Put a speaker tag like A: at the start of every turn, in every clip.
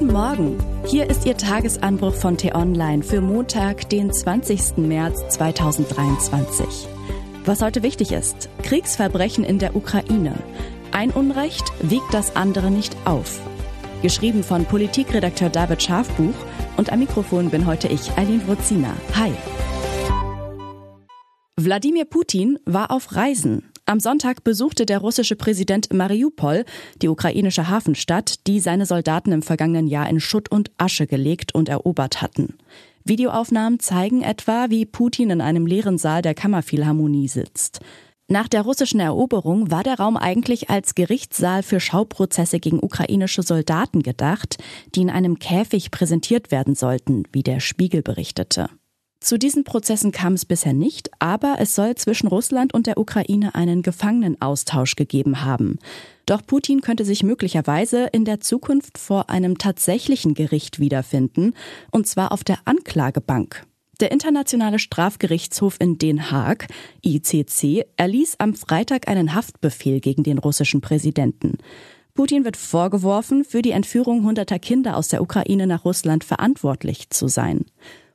A: Guten Morgen. Hier ist Ihr Tagesanbruch von T-Online für Montag, den 20. März 2023. Was heute wichtig ist, Kriegsverbrechen in der Ukraine. Ein Unrecht wiegt das andere nicht auf. Geschrieben von Politikredakteur David Schafbuch und am Mikrofon bin heute ich, Eileen Wrozina. Hi. Wladimir Putin war auf Reisen. Am Sonntag besuchte der russische Präsident Mariupol, die ukrainische Hafenstadt, die seine Soldaten im vergangenen Jahr in Schutt und Asche gelegt und erobert hatten. Videoaufnahmen zeigen etwa, wie Putin in einem leeren Saal der Kammerphilharmonie sitzt. Nach der russischen Eroberung war der Raum eigentlich als Gerichtssaal für Schauprozesse gegen ukrainische Soldaten gedacht, die in einem Käfig präsentiert werden sollten, wie der Spiegel berichtete. Zu diesen Prozessen kam es bisher nicht, aber es soll zwischen Russland und der Ukraine einen Gefangenenaustausch gegeben haben. Doch Putin könnte sich möglicherweise in der Zukunft vor einem tatsächlichen Gericht wiederfinden, und zwar auf der Anklagebank. Der Internationale Strafgerichtshof in Den Haag, ICC, erließ am Freitag einen Haftbefehl gegen den russischen Präsidenten. Putin wird vorgeworfen, für die Entführung hunderter Kinder aus der Ukraine nach Russland verantwortlich zu sein.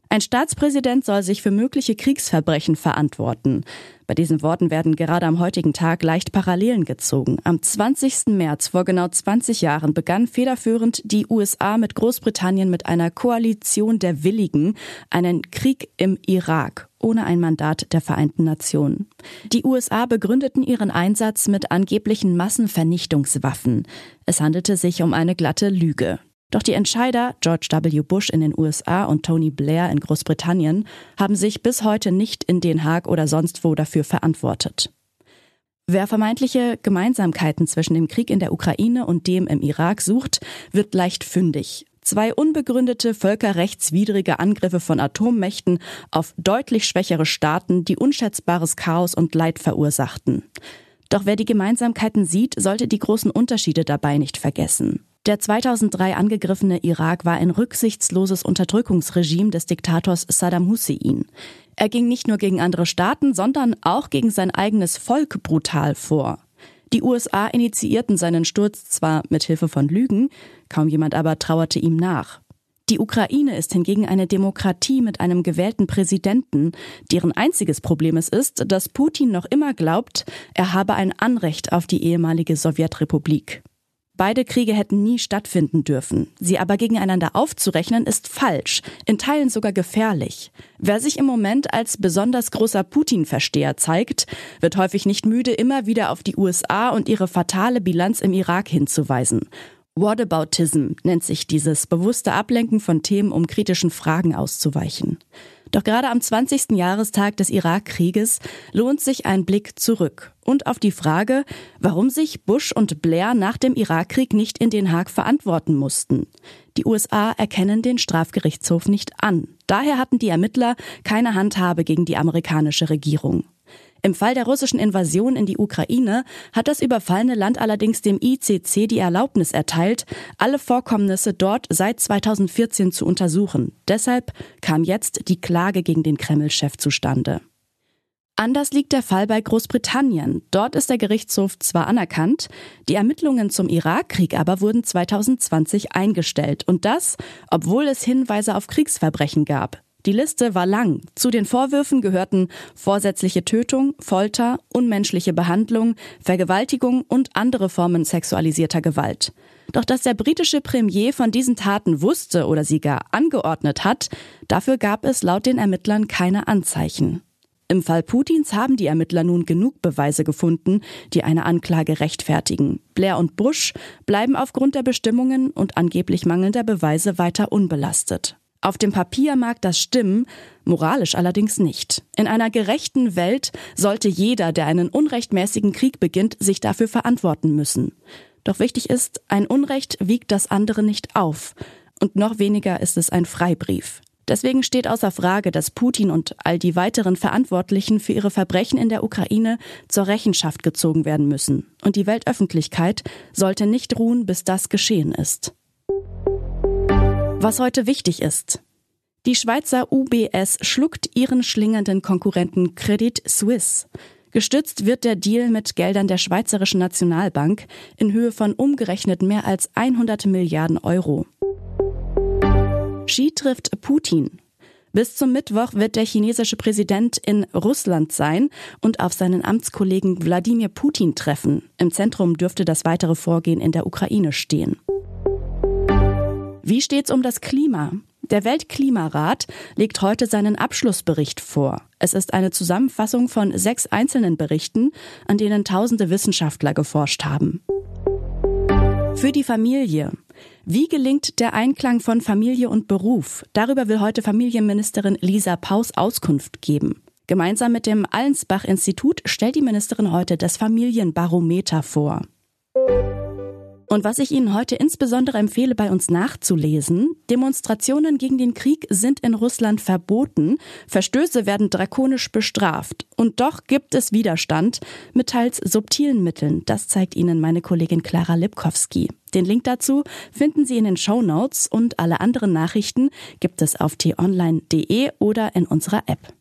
A: Ein Staatspräsident soll sich für mögliche Kriegsverbrechen verantworten. Bei diesen Worten werden gerade am heutigen Tag leicht Parallelen gezogen. Am 20. März vor genau 20 Jahren begann federführend die USA mit Großbritannien mit einer Koalition der Willigen einen Krieg im Irak ohne ein Mandat der Vereinten Nationen. Die USA begründeten ihren Einsatz mit angeblichen Massenvernichtungswaffen. Es handelte sich um eine glatte Lüge. Doch die Entscheider George W. Bush in den USA und Tony Blair in Großbritannien haben sich bis heute nicht in Den Haag oder sonst wo dafür verantwortet. Wer vermeintliche Gemeinsamkeiten zwischen dem Krieg in der Ukraine und dem im Irak sucht, wird leicht fündig. Zwei unbegründete völkerrechtswidrige Angriffe von Atommächten auf deutlich schwächere Staaten, die unschätzbares Chaos und Leid verursachten. Doch wer die Gemeinsamkeiten sieht, sollte die großen Unterschiede dabei nicht vergessen. Der 2003 angegriffene Irak war ein rücksichtsloses Unterdrückungsregime des Diktators Saddam Hussein. Er ging nicht nur gegen andere Staaten, sondern auch gegen sein eigenes Volk brutal vor. Die USA initiierten seinen Sturz zwar mit Hilfe von Lügen, kaum jemand aber trauerte ihm nach. Die Ukraine ist hingegen eine Demokratie mit einem gewählten Präsidenten, deren einziges Problem es ist, dass Putin noch immer glaubt, er habe ein Anrecht auf die ehemalige Sowjetrepublik. Beide Kriege hätten nie stattfinden dürfen. Sie aber gegeneinander aufzurechnen, ist falsch, in Teilen sogar gefährlich. Wer sich im Moment als besonders großer Putin-Versteher zeigt, wird häufig nicht müde, immer wieder auf die USA und ihre fatale Bilanz im Irak hinzuweisen. Whataboutism nennt sich dieses bewusste Ablenken von Themen, um kritischen Fragen auszuweichen. Doch gerade am 20. Jahrestag des Irakkrieges lohnt sich ein Blick zurück und auf die Frage, warum sich Bush und Blair nach dem Irakkrieg nicht in Den Haag verantworten mussten. Die USA erkennen den Strafgerichtshof nicht an. Daher hatten die Ermittler keine Handhabe gegen die amerikanische Regierung. Im Fall der russischen Invasion in die Ukraine hat das überfallene Land allerdings dem ICC die Erlaubnis erteilt, alle Vorkommnisse dort seit 2014 zu untersuchen. Deshalb kam jetzt die Klage gegen den Kreml-Chef zustande. Anders liegt der Fall bei Großbritannien. Dort ist der Gerichtshof zwar anerkannt, die Ermittlungen zum Irakkrieg aber wurden 2020 eingestellt. Und das, obwohl es Hinweise auf Kriegsverbrechen gab. Die Liste war lang. Zu den Vorwürfen gehörten vorsätzliche Tötung, Folter, unmenschliche Behandlung, Vergewaltigung und andere Formen sexualisierter Gewalt. Doch dass der britische Premier von diesen Taten wusste oder sie gar angeordnet hat, dafür gab es laut den Ermittlern keine Anzeichen. Im Fall Putins haben die Ermittler nun genug Beweise gefunden, die eine Anklage rechtfertigen. Blair und Bush bleiben aufgrund der Bestimmungen und angeblich mangelnder Beweise weiter unbelastet. Auf dem Papier mag das stimmen, moralisch allerdings nicht. In einer gerechten Welt sollte jeder, der einen unrechtmäßigen Krieg beginnt, sich dafür verantworten müssen. Doch wichtig ist, ein Unrecht wiegt das andere nicht auf. Und noch weniger ist es ein Freibrief. Deswegen steht außer Frage, dass Putin und all die weiteren Verantwortlichen für ihre Verbrechen in der Ukraine zur Rechenschaft gezogen werden müssen. Und die Weltöffentlichkeit sollte nicht ruhen, bis das geschehen ist. Was heute wichtig ist. Die Schweizer UBS schluckt ihren schlingernden Konkurrenten Credit Suisse. Gestützt wird der Deal mit Geldern der Schweizerischen Nationalbank in Höhe von umgerechnet mehr als 100 Milliarden Euro. Xi trifft Putin. Bis zum Mittwoch wird der chinesische Präsident in Russland sein und auf seinen Amtskollegen Wladimir Putin treffen. Im Zentrum dürfte das weitere Vorgehen in der Ukraine stehen. Wie steht's um das Klima? Der Weltklimarat legt heute seinen Abschlussbericht vor. Es ist eine Zusammenfassung von sechs einzelnen Berichten, an denen tausende Wissenschaftler geforscht haben. Für die Familie. Wie gelingt der Einklang von Familie und Beruf? Darüber will heute Familienministerin Lisa Paus Auskunft geben. Gemeinsam mit dem Allensbach-Institut stellt die Ministerin heute das Familienbarometer vor. Und was ich Ihnen heute insbesondere empfehle, bei uns nachzulesen, Demonstrationen gegen den Krieg sind in Russland verboten, Verstöße werden drakonisch bestraft. Und doch gibt es Widerstand mit teils subtilen Mitteln. Das zeigt Ihnen meine Kollegin Clara Lipkowski. Den Link dazu finden Sie in den Show Notes und alle anderen Nachrichten gibt es auf t-online.de oder in unserer App.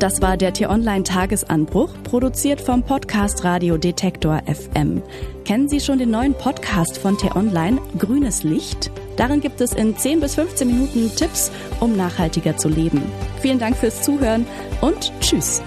A: Das war der T-Online Tagesanbruch, produziert vom Podcast Radio Detektor FM. Kennen Sie schon den neuen Podcast von T-Online, Grünes Licht? Darin gibt es in 10 bis 15 Minuten Tipps, um nachhaltiger zu leben. Vielen Dank fürs Zuhören und Tschüss.